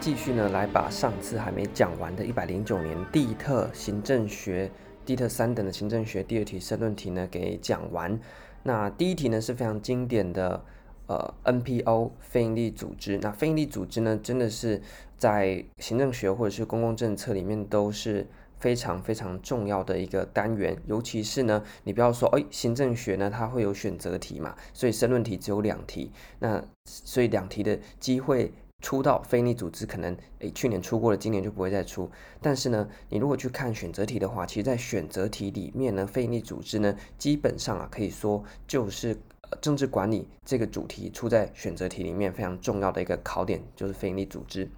继续呢来把上次还没讲完的一百零九年地特行政学地特三等的行政学第二题申论题呢给讲完。那第一题呢是非常经典的，呃，NPO 非营利组织。那非营利组织呢真的是在行政学或者是公共政策里面都是。非常非常重要的一个单元，尤其是呢，你不要说，哎，行政学呢，它会有选择题嘛，所以申论题只有两题，那所以两题的机会出到非营利组织，可能，哎，去年出过了，今年就不会再出。但是呢，你如果去看选择题的话，其实，在选择题里面呢，非营利组织呢，基本上啊，可以说就是呃政治管理这个主题出在选择题里面非常重要的一个考点，就是非营利组织。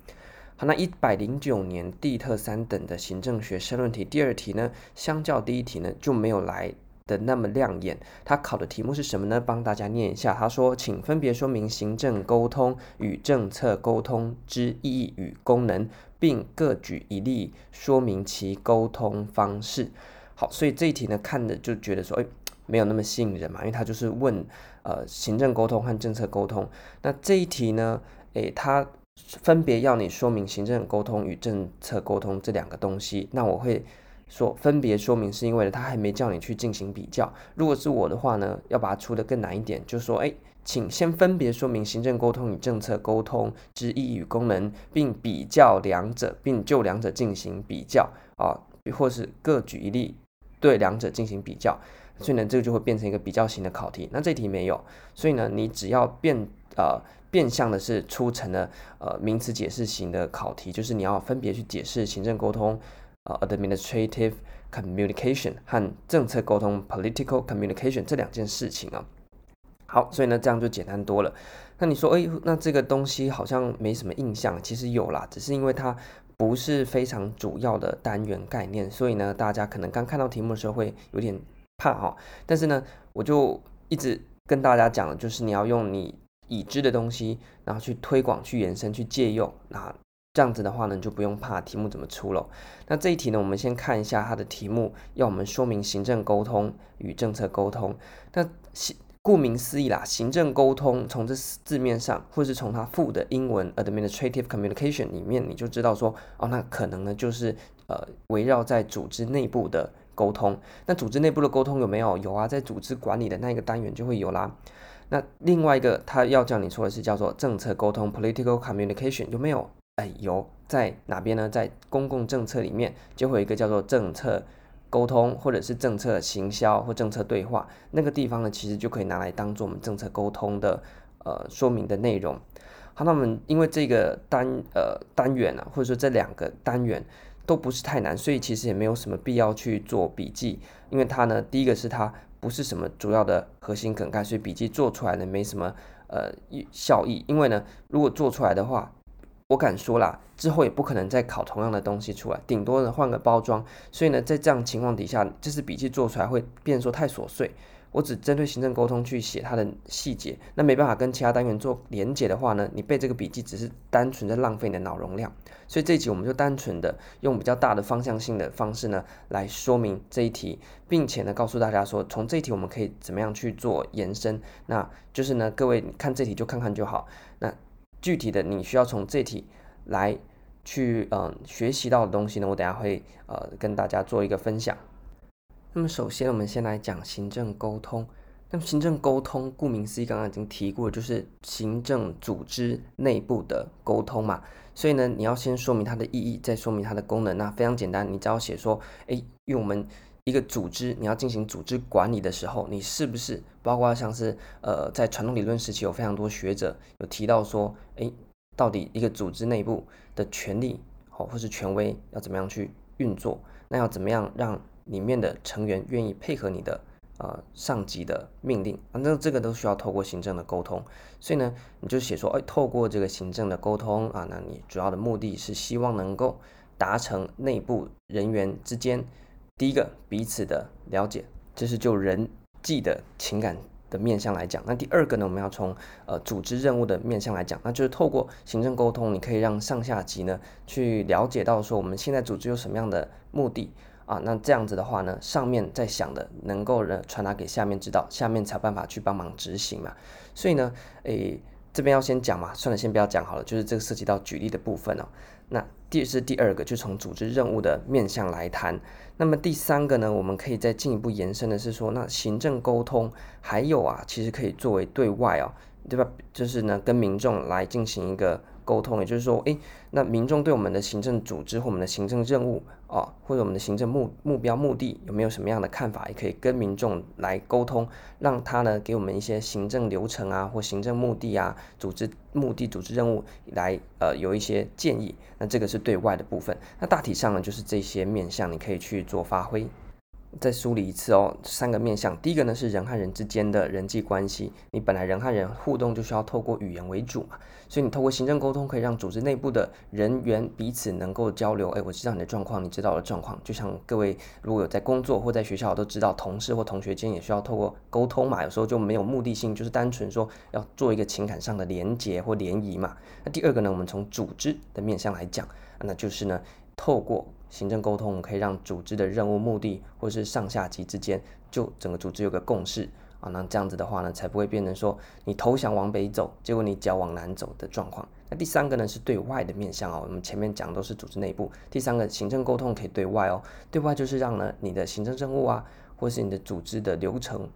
好，那一百零九年地特三等的行政学申论题第二题呢，相较第一题呢就没有来的那么亮眼。他考的题目是什么呢？帮大家念一下。他说，请分别说明行政沟通与政策沟通之意义与功能，并各举一例说明其沟通方式。好，所以这一题呢看的就觉得说，哎，没有那么吸引人嘛，因为他就是问呃行政沟通和政策沟通。那这一题呢，诶，他。分别要你说明行政沟通与政策沟通这两个东西，那我会说分别说明是因为他还没叫你去进行比较。如果是我的话呢，要把它出得更难一点，就说，哎，请先分别说明行政沟通与政策沟通之意与功能，并比较两者，并就两者进行比较啊，或是各举一例对两者进行比较。所以呢，这个就会变成一个比较型的考题。那这题没有，所以呢，你只要变呃。变相的是出成了呃名词解释型的考题，就是你要分别去解释行政沟通呃 administrative communication 和政策沟通 political communication 这两件事情啊。好，所以呢这样就简单多了。那你说，哎，那这个东西好像没什么印象，其实有啦，只是因为它不是非常主要的单元概念，所以呢大家可能刚看到题目的时候会有点怕哈。但是呢，我就一直跟大家讲，就是你要用你。已知的东西，然后去推广、去延伸、去借用，那这样子的话呢，就不用怕题目怎么出了。那这一题呢，我们先看一下它的题目，要我们说明行政沟通与政策沟通。那顾名思义啦，行政沟通从这字面上，或是从它附的英文 administrative communication 里面，你就知道说，哦，那可能呢就是呃围绕在组织内部的沟通。那组织内部的沟通有没有？有啊，在组织管理的那一个单元就会有啦。那另外一个，他要叫你说的是叫做政策沟通 （political communication），有没有？哎，有，在哪边呢？在公共政策里面就会有一个叫做政策沟通，或者是政策行销或政策对话，那个地方呢，其实就可以拿来当做我们政策沟通的呃说明的内容。好，那我们因为这个单呃单元啊，或者说这两个单元都不是太难，所以其实也没有什么必要去做笔记，因为它呢，第一个是它。不是什么主要的核心梗概，所以笔记做出来呢没什么呃效益。因为呢，如果做出来的话，我敢说啦，之后也不可能再考同样的东西出来，顶多呢换个包装。所以呢，在这样情况底下，这次笔记做出来会变说太琐碎。我只针对行政沟通去写它的细节，那没办法跟其他单元做连结的话呢，你背这个笔记只是单纯的浪费你的脑容量。所以这一集我们就单纯的用比较大的方向性的方式呢来说明这一题，并且呢告诉大家说，从这一题我们可以怎么样去做延伸。那就是呢，各位看这题就看看就好。那具体的你需要从这题来去嗯、学习到的东西呢，我等下会呃跟大家做一个分享。那么首先，我们先来讲行政沟通。那么行政沟通，顾名思义，刚刚已经提过，就是行政组织内部的沟通嘛。所以呢，你要先说明它的意义，再说明它的功能。那非常简单，你只要写说，哎，因为我们一个组织，你要进行组织管理的时候，你是不是包括像是呃，在传统理论时期有非常多学者有提到说，哎，到底一个组织内部的权力哦，或是权威要怎么样去运作？那要怎么样让里面的成员愿意配合你的呃上级的命令，反正这个都需要透过行政的沟通。所以呢，你就写说，哎，透过这个行政的沟通啊，那你主要的目的是希望能够达成内部人员之间第一个彼此的了解，这是就人际的情感的面向来讲。那第二个呢，我们要从呃组织任务的面向来讲，那就是透过行政沟通，你可以让上下级呢去了解到说，我们现在组织有什么样的目的。啊，那这样子的话呢，上面在想的能够呢传达给下面知道，下面才有办法去帮忙执行嘛。所以呢，诶，这边要先讲嘛，算了，先不要讲好了，就是这个涉及到举例的部分哦。那第是第二个，就从组织任务的面向来谈。那么第三个呢，我们可以再进一步延伸的是说，那行政沟通还有啊，其实可以作为对外哦，对吧？就是呢，跟民众来进行一个。沟通，也就是说，诶，那民众对我们的行政组织或我们的行政任务哦，或者我们的行政目目标目的有没有什么样的看法，也可以跟民众来沟通，让他呢给我们一些行政流程啊或行政目的啊、组织目的、组织任务来呃有一些建议。那这个是对外的部分。那大体上呢，就是这些面向你可以去做发挥。再梳理一次哦，三个面向。第一个呢是人和人之间的人际关系，你本来人和人互动就需要透过语言为主嘛，所以你透过行政沟通可以让组织内部的人员彼此能够交流。哎，我知道你的状况，你知道我的状况。就像各位如果有在工作或在学校都知道，同事或同学间也需要透过沟通嘛，有时候就没有目的性，就是单纯说要做一个情感上的连结或联谊嘛。那第二个呢，我们从组织的面向来讲，那就是呢透过。行政沟通可以让组织的任务目的，或是上下级之间，就整个组织有个共识啊。那这样子的话呢，才不会变成说你投降往北走，结果你脚往南走的状况。那第三个呢，是对外的面向哦。我们前面讲都是组织内部，第三个行政沟通可以对外哦。对外就是让呢你的行政任务啊，或是你的组织的流程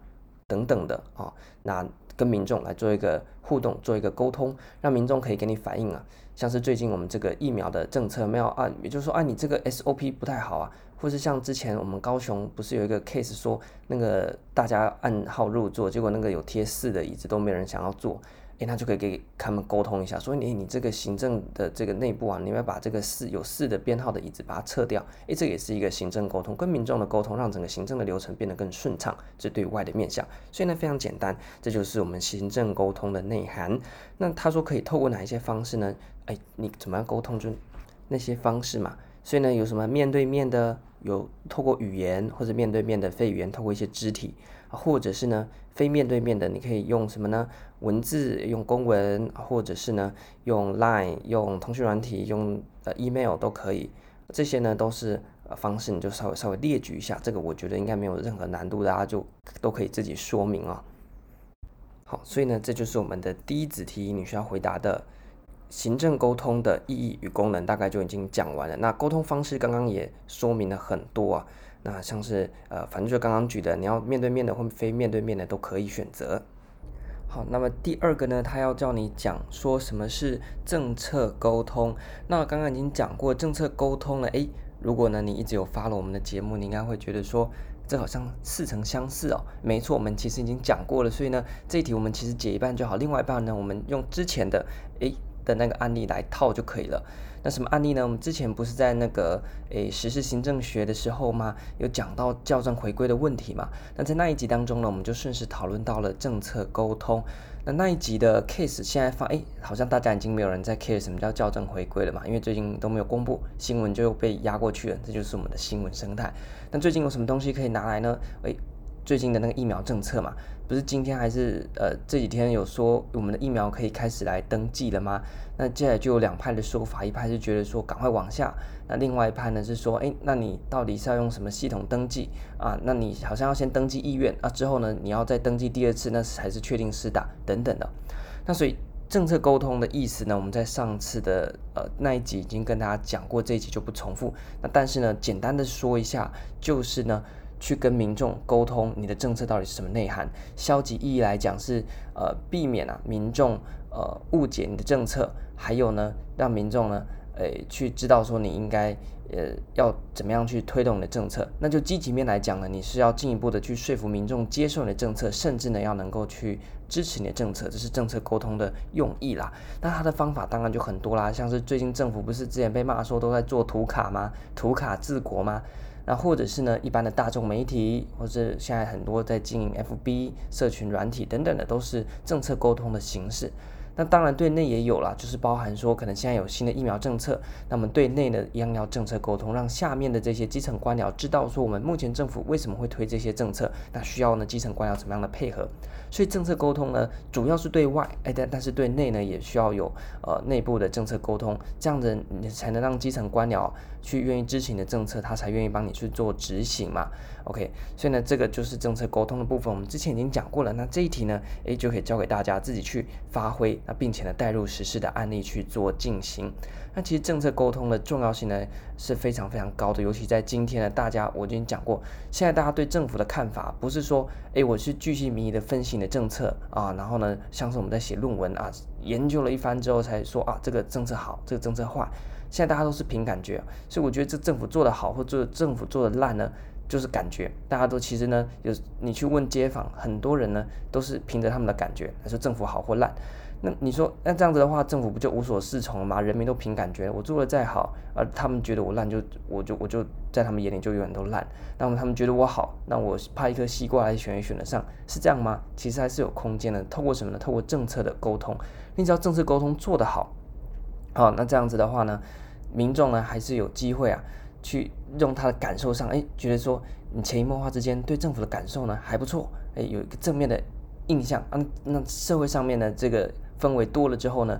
等等的啊，那跟民众来做一个互动，做一个沟通，让民众可以给你反映啊。像是最近我们这个疫苗的政策没有按，也就是说按，你这个 SOP 不太好啊，或是像之前我们高雄不是有一个 case 说那个大家按号入座，结果那个有贴四的椅子都没人想要坐。诶，那就可以给他们沟通一下，说你你这个行政的这个内部啊，你要把这个四有四的编号的椅子把它撤掉。诶，这也是一个行政沟通，跟民众的沟通，让整个行政的流程变得更顺畅，这对外的面向。所以呢，非常简单，这就是我们行政沟通的内涵。那他说可以透过哪一些方式呢？诶，你怎么样沟通就那些方式嘛。所以呢，有什么面对面的，有透过语言或者面对面的非语言，透过一些肢体。或者是呢，非面对面的，你可以用什么呢？文字，用公文，或者是呢，用 Line，用通讯软体，用呃 email 都可以。这些呢都是方式，你就稍微稍微列举一下。这个我觉得应该没有任何难度，大家就都可以自己说明啊。好，所以呢，这就是我们的第一子题，你需要回答的行政沟通的意义与功能，大概就已经讲完了。那沟通方式刚刚也说明了很多啊。那像是呃，反正就刚刚举的，你要面对面的或非面对面的都可以选择。好，那么第二个呢，他要叫你讲说什么是政策沟通。那刚刚已经讲过政策沟通了，诶，如果呢你一直有发了我们的节目，你应该会觉得说这好像似曾相识哦。没错，我们其实已经讲过了，所以呢这一题我们其实解一半就好，另外一半呢我们用之前的诶的那个案例来套就可以了。那什么案例呢？我们之前不是在那个诶实施行政学的时候吗？有讲到校正回归的问题嘛？那在那一集当中呢，我们就顺势讨论到了政策沟通。那那一集的 case 现在发，诶，好像大家已经没有人在 care 什么叫校正回归了嘛？因为最近都没有公布新闻，就被压过去了。这就是我们的新闻生态。那最近有什么东西可以拿来呢？诶，最近的那个疫苗政策嘛。不是今天还是呃这几天有说我们的疫苗可以开始来登记了吗？那接下来就有两派的说法，一派是觉得说赶快往下，那另外一派呢是说，诶，那你到底是要用什么系统登记啊？那你好像要先登记意愿啊，之后呢你要再登记第二次，那才是确定施打等等的。那所以政策沟通的意思呢，我们在上次的呃那一集已经跟大家讲过，这一集就不重复。那但是呢，简单的说一下，就是呢。去跟民众沟通，你的政策到底是什么内涵？消极意义来讲是，呃，避免啊民众呃误解你的政策，还有呢，让民众呢，诶、呃、去知道说你应该呃要怎么样去推动你的政策。那就积极面来讲呢，你是要进一步的去说服民众接受你的政策，甚至呢要能够去支持你的政策，这是政策沟通的用意啦。那它的方法当然就很多啦，像是最近政府不是之前被骂说都在做图卡吗？图卡治国吗？那或者是呢，一般的大众媒体，或者现在很多在经营 FB 社群软体等等的，都是政策沟通的形式。那当然对内也有啦，就是包含说可能现在有新的疫苗政策，那么对内呢一样要政策沟通，让下面的这些基层官僚知道说我们目前政府为什么会推这些政策，那需要呢基层官僚怎么样的配合。所以政策沟通呢，主要是对外，哎，但但是对内呢，也需要有呃内部的政策沟通，这样子你才能让基层官僚去愿意支持你的政策，他才愿意帮你去做执行嘛。OK，所以呢，这个就是政策沟通的部分，我们之前已经讲过了。那这一题呢，哎，就可以交给大家自己去发挥那并且呢带入实施的案例去做进行。那其实政策沟通的重要性呢是非常非常高的，尤其在今天呢，大家我已经讲过，现在大家对政府的看法不是说，诶，我是巨细靡遗的分析你的政策啊，然后呢，像是我们在写论文啊，研究了一番之后才说啊，这个政策好，这个政策坏。现在大家都是凭感觉，所以我觉得这政府做得好或者政府做得烂呢，就是感觉。大家都其实呢，有你去问街坊，很多人呢都是凭着他们的感觉来说政府好或烂。那你说，那这样子的话，政府不就无所适从了吗？人民都凭感觉，我做的再好，而他们觉得我烂，就我就我就在他们眼里就永远都烂。那么他们觉得我好，那我派一颗西瓜来选也选得上，是这样吗？其实还是有空间的。透过什么呢？透过政策的沟通。你只要政策沟通做得好，好，那这样子的话呢，民众呢还是有机会啊，去用他的感受上，哎，觉得说你潜移默化之间对政府的感受呢还不错，哎，有一个正面的印象啊。那社会上面的这个。氛围多了之后呢，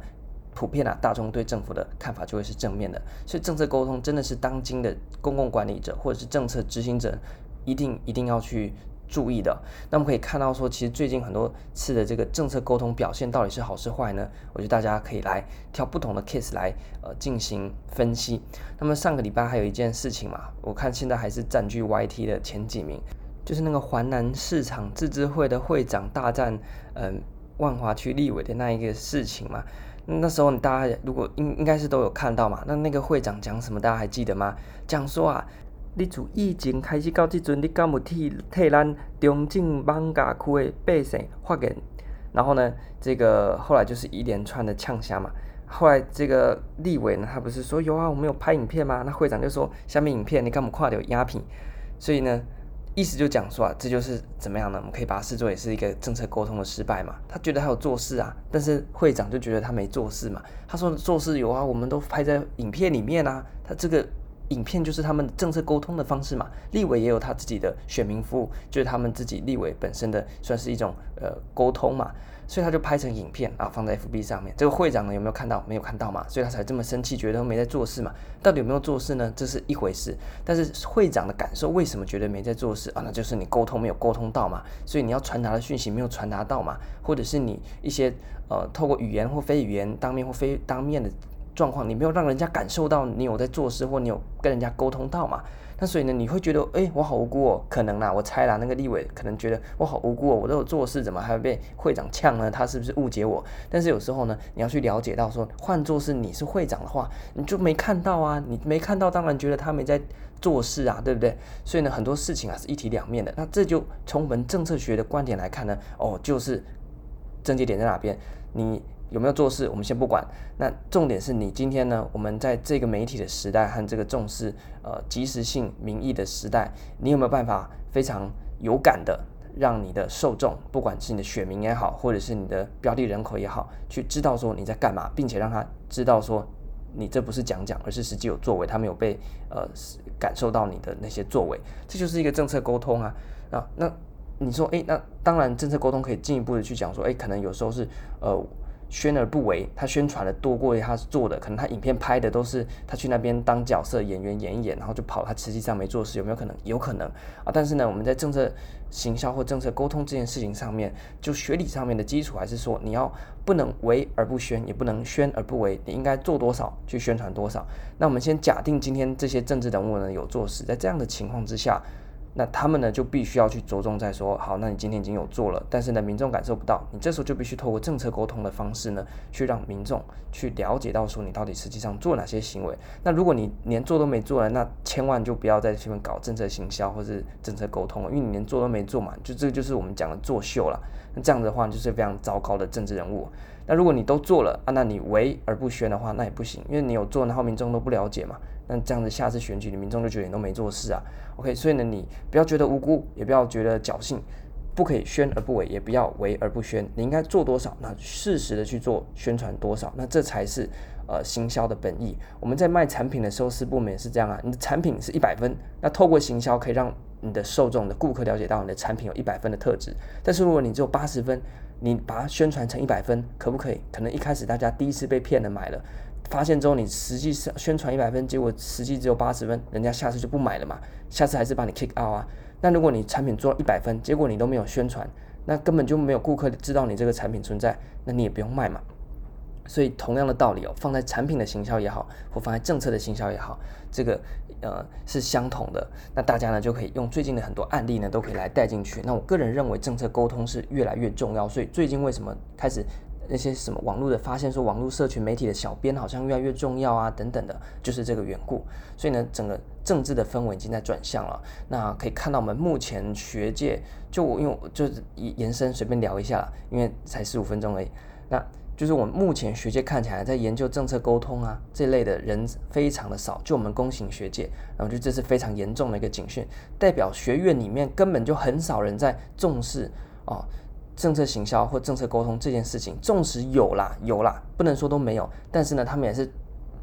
普遍啊，大众对政府的看法就会是正面的。所以政策沟通真的是当今的公共管理者或者是政策执行者一定一定要去注意的。那么可以看到说，其实最近很多次的这个政策沟通表现到底是好是坏呢？我觉得大家可以来挑不同的 case 来呃进行分析。那么上个礼拜还有一件事情嘛，我看现在还是占据 YT 的前几名，就是那个华南市场自治会的会长大战嗯。万华区立委的那一个事情嘛，那时候大家如果应应该是都有看到嘛，那那个会长讲什么，大家还记得吗？讲说啊，你从疫情开始到这阵，你敢有替替咱中正艋舺区的百姓发言？然后呢，这个后来就是一连串的呛声嘛。后来这个立委呢，他不是说有啊，我们有拍影片吗？那会长就说下面影片你敢有看到鸦片？所以呢。意思就讲说啊，这就是怎么样呢？我们可以把它视作也是一个政策沟通的失败嘛。他觉得他有做事啊，但是会长就觉得他没做事嘛。他说做事有啊，我们都拍在影片里面啊。他这个影片就是他们政策沟通的方式嘛。立委也有他自己的选民服务，就是他们自己立委本身的算是一种呃沟通嘛。所以他就拍成影片啊，放在 FB 上面。这个会长呢有没有看到？没有看到嘛，所以他才这么生气，觉得他没在做事嘛。到底有没有做事呢？这是一回事。但是会长的感受，为什么觉得没在做事啊？那就是你沟通没有沟通到嘛。所以你要传达的讯息没有传达到嘛，或者是你一些呃透过语言或非语言、当面或非当面的状况，你没有让人家感受到你有在做事，或你有跟人家沟通到嘛。那所以呢，你会觉得，哎、我好无辜哦，可能啦，我猜啦，那个立委可能觉得我好无辜哦，我都有做事，怎么还会被会长呛呢？他是不是误解我？但是有时候呢，你要去了解到说，换作是你是会长的话，你就没看到啊，你没看到，当然觉得他没在做事啊，对不对？所以呢，很多事情啊是一体两面的。那这就从我们政策学的观点来看呢，哦，就是症结点在哪边？你。有没有做事？我们先不管。那重点是你今天呢？我们在这个媒体的时代和这个重视呃及时性民意的时代，你有没有办法非常有感的让你的受众，不管是你的选民也好，或者是你的标的人口也好，去知道说你在干嘛，并且让他知道说你这不是讲讲，而是实际有作为，他没有被呃感受到你的那些作为，这就是一个政策沟通啊。啊，那你说，诶，那当然政策沟通可以进一步的去讲说，诶，可能有时候是呃。宣而不为，他宣传的多过于他做的，可能他影片拍的都是他去那边当角色演员演一演，然后就跑，他实际上没做事，有没有可能？有可能啊。但是呢，我们在政策行销或政策沟通这件事情上面，就学理上面的基础，还是说你要不能为而不宣，也不能宣而不为，你应该做多少去宣传多少。那我们先假定今天这些政治人物呢有做事，在这样的情况之下。那他们呢，就必须要去着重在说，好，那你今天已经有做了，但是呢，民众感受不到，你这时候就必须透过政策沟通的方式呢，去让民众去了解到说你到底实际上做哪些行为。那如果你连做都没做了，那千万就不要在这边搞政策行销或是政策沟通了，因为你连做都没做嘛，就这个就是我们讲的作秀了。那这样的话，就是非常糟糕的政治人物。那如果你都做了啊，那你为而不宣的话，那也不行，因为你有做，然后民众都不了解嘛。那这样子下次选举，你民众就觉得你都没做事啊。OK，所以呢，你不要觉得无辜，也不要觉得侥幸，不可以宣而不为，也不要为而不宣。你应该做多少，那适时的去做宣传多少，那这才是呃行销的本意。我们在卖产品的时候，是不免是这样啊。你的产品是一百分，那透过行销可以让你的受众的顾客了解到你的产品有一百分的特质。但是如果你只有八十分，你把它宣传成一百分，可不可以？可能一开始大家第一次被骗了买了，发现之后你实际上宣传一百分，结果实际只有八十分，人家下次就不买了嘛，下次还是把你 kick out 啊。那如果你产品做一百分，结果你都没有宣传，那根本就没有顾客知道你这个产品存在，那你也不用卖嘛。所以同样的道理哦，放在产品的行销也好，或放在政策的行销也好，这个呃是相同的。那大家呢就可以用最近的很多案例呢，都可以来带进去。那我个人认为政策沟通是越来越重要。所以最近为什么开始那些什么网络的发现说网络社群媒体的小编好像越来越重要啊等等的，就是这个缘故。所以呢，整个政治的氛围已经在转向了。那可以看到我们目前学界就我因为就是延伸随便聊一下，因为才十五分钟而已。那就是我们目前学界看起来在研究政策沟通啊这类的人非常的少，就我们公行学界，然后就这是非常严重的一个警讯，代表学院里面根本就很少人在重视哦政策行销或政策沟通这件事情，纵使有啦有啦，不能说都没有，但是呢他们也是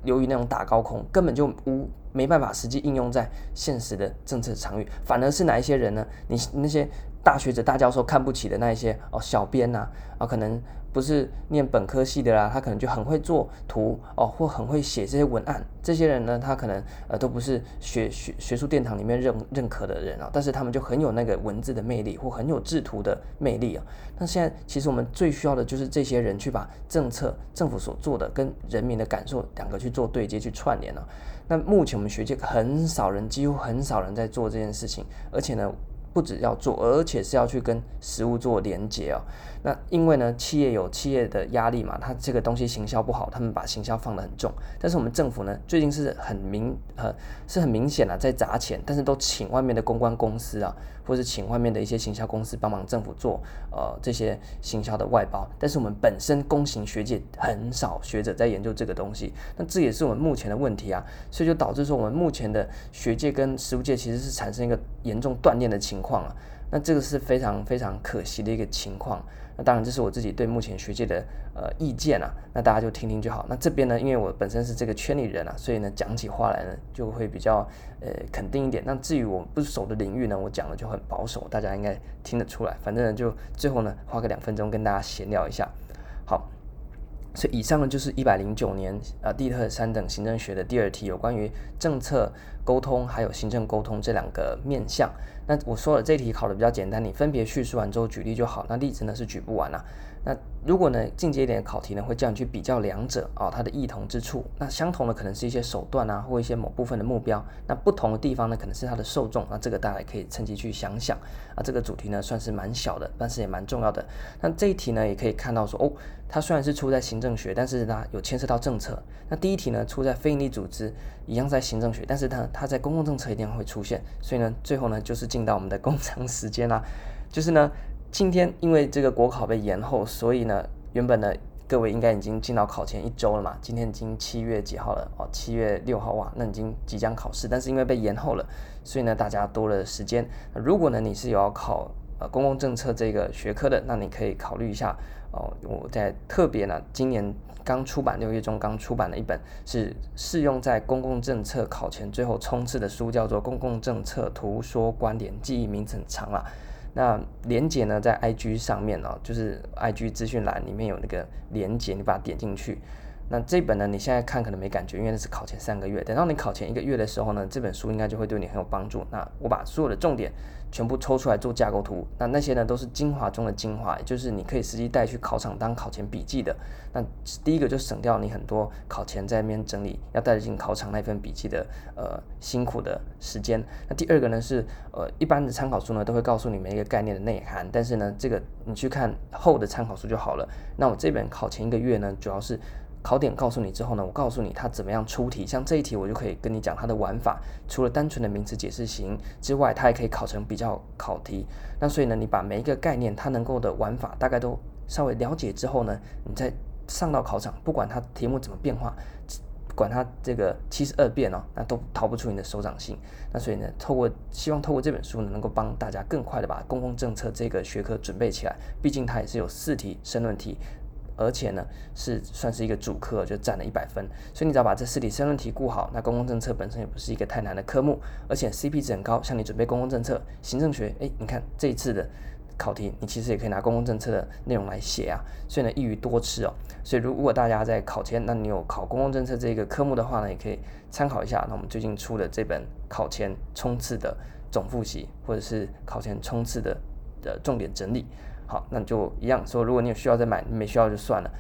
由于那种打高空，根本就无没办法实际应用在现实的政策场域，反而是哪一些人呢？你那些大学者大教授看不起的那一些哦小编呐啊可能。不是念本科系的啦，他可能就很会做图哦，或很会写这些文案。这些人呢，他可能呃都不是学学学术殿堂里面认认可的人啊，但是他们就很有那个文字的魅力，或很有制图的魅力啊。那现在其实我们最需要的就是这些人去把政策、政府所做的跟人民的感受两个去做对接、去串联了。那目前我们学界很少人，几乎很少人在做这件事情，而且呢。不止要做，而且是要去跟食物做连接哦。那因为呢，企业有企业的压力嘛，它这个东西行销不好，他们把行销放得很重。但是我们政府呢，最近是很明呃是很明显的在砸钱，但是都请外面的公关公司啊，或是请外面的一些行销公司帮忙政府做呃这些行销的外包。但是我们本身公行学界很少学者在研究这个东西，那这也是我们目前的问题啊。所以就导致说我们目前的学界跟实务界其实是产生一个严重断裂的情况。啊，那这个是非常非常可惜的一个情况。那当然，这是我自己对目前学界的呃意见啊。那大家就听听就好。那这边呢，因为我本身是这个圈里人啊，所以呢讲起话来呢就会比较呃肯定一点。那至于我不熟的领域呢，我讲的就很保守，大家应该听得出来。反正，就最后呢花个两分钟跟大家闲聊一下。好。所以以上呢就是一百零九年呃地特三等行政学的第二题，有关于政策沟通还有行政沟通这两个面向。那我说了这题考的比较简单，你分别叙述完之后举例就好。那例子呢是举不完啊。那如果呢进阶一点的考题呢，会叫你去比较两者啊、它的异同之处。那相同的可能是一些手段啊，或一些某部分的目标。那不同的地方呢，可能是它的受众。那这个大家可以趁机去想想啊。这个主题呢算是蛮小的，但是也蛮重要的。那这一题呢也可以看到说哦，它虽然是出在行政学，但是它有牵涉到政策。那第一题呢出在非营利组织，一样在行政学，但是它它在公共政策一定会出现。所以呢，最后呢就是进到我们的工程时间啦，就是呢。今天因为这个国考被延后，所以呢，原本呢，各位应该已经进到考前一周了嘛。今天已经七月几号了哦，七月六号哇，那已经即将考试，但是因为被延后了，所以呢，大家多了时间。如果呢，你是有要考呃公共政策这个学科的，那你可以考虑一下哦。我在特别呢，今年刚出版，六月中刚出版的一本是适用在公共政策考前最后冲刺的书，叫做《公共政策图说观点》，记忆名字很长了。那连接呢，在 IG 上面哦，就是 IG 资讯栏里面有那个连接，你把它点进去。那这本呢，你现在看可能没感觉，因为那是考前三个月。等到你考前一个月的时候呢，这本书应该就会对你很有帮助。那我把所有的重点全部抽出来做架构图，那那些呢都是精华中的精华，就是你可以实际带去考场当考前笔记的。那第一个就省掉你很多考前在那边整理要带进考场那份笔记的呃辛苦的时间。那第二个呢是呃一般的参考书呢都会告诉你们一个概念的内涵，但是呢这个你去看厚的参考书就好了。那我这本考前一个月呢主要是。考点告诉你之后呢，我告诉你它怎么样出题。像这一题，我就可以跟你讲它的玩法。除了单纯的名词解释型之外，它也可以考成比较考题。那所以呢，你把每一个概念它能够的玩法大概都稍微了解之后呢，你再上到考场，不管它题目怎么变化，管它这个七十二变哦，那都逃不出你的手掌心。那所以呢，透过希望透过这本书呢，能够帮大家更快的把公共政策这个学科准备起来。毕竟它也是有四题申论题。而且呢，是算是一个主科，就占了一百分。所以你只要把这四题申论题顾好，那公共政策本身也不是一个太难的科目，而且 CP 值很高。像你准备公共政策、行政学，诶，你看这一次的考题，你其实也可以拿公共政策的内容来写啊。所以呢，一鱼多吃哦。所以如果大家在考前，那你有考公共政策这个科目的话呢，也可以参考一下。那我们最近出的这本考前冲刺的总复习，或者是考前冲刺的的重点整理。好，那就一样说，如果你有需要再买，没需要就算了。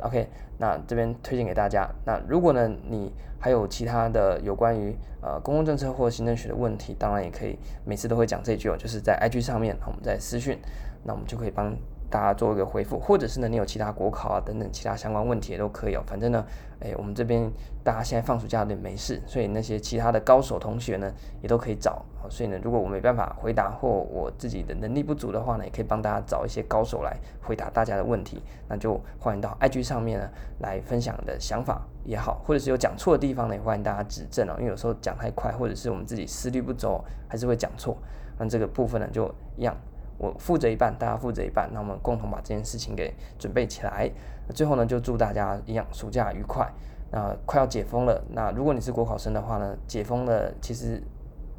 OK，那这边推荐给大家。那如果呢，你还有其他的有关于呃公共政策或行政学的问题，当然也可以每次都会讲这句哦，就是在 IG 上面，我们在私讯，那我们就可以帮。大家做一个回复，或者是呢，你有其他国考啊等等其他相关问题也都可以哦。反正呢，诶，我们这边大家现在放暑假对没事，所以那些其他的高手同学呢，也都可以找。所以呢，如果我没办法回答或我自己的能力不足的话呢，也可以帮大家找一些高手来回答大家的问题。那就欢迎到 IG 上面呢来分享的想法也好，或者是有讲错的地方呢，也欢迎大家指正哦。因为有时候讲太快，或者是我们自己思虑不周，还是会讲错。那这个部分呢，就一样。我负责一半，大家负责一半，那我们共同把这件事情给准备起来。最后呢，就祝大家一样暑假愉快。那快要解封了，那如果你是国考生的话呢，解封了，其实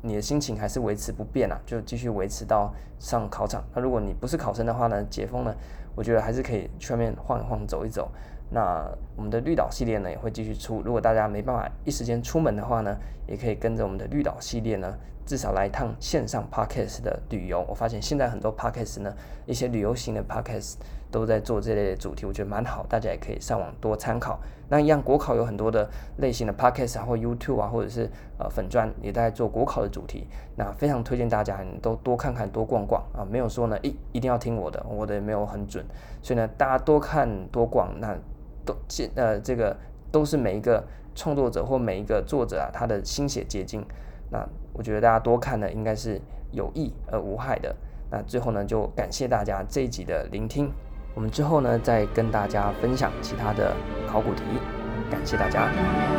你的心情还是维持不变啊，就继续维持到上考场。那如果你不是考生的话呢，解封了，我觉得还是可以去外面晃一晃，走一走。那我们的绿岛系列呢也会继续出，如果大家没办法一时间出门的话呢，也可以跟着我们的绿岛系列呢，至少来一趟线上 podcast 的旅游。我发现现在很多 podcast 呢，一些旅游型的 podcast 都在做这类的主题，我觉得蛮好，大家也可以上网多参考。那一样国考有很多的类型的 podcast 啊，或 YouTube 啊，或者是呃粉专也在做国考的主题，那非常推荐大家你都多看看多逛逛啊，没有说呢一一定要听我的，我的也没有很准，所以呢大家多看多逛那。都呃，这个都是每一个创作者或每一个作者啊，他的心血结晶。那我觉得大家多看呢，应该是有益而无害的。那最后呢，就感谢大家这一集的聆听。我们之后呢，再跟大家分享其他的考古题。感谢大家。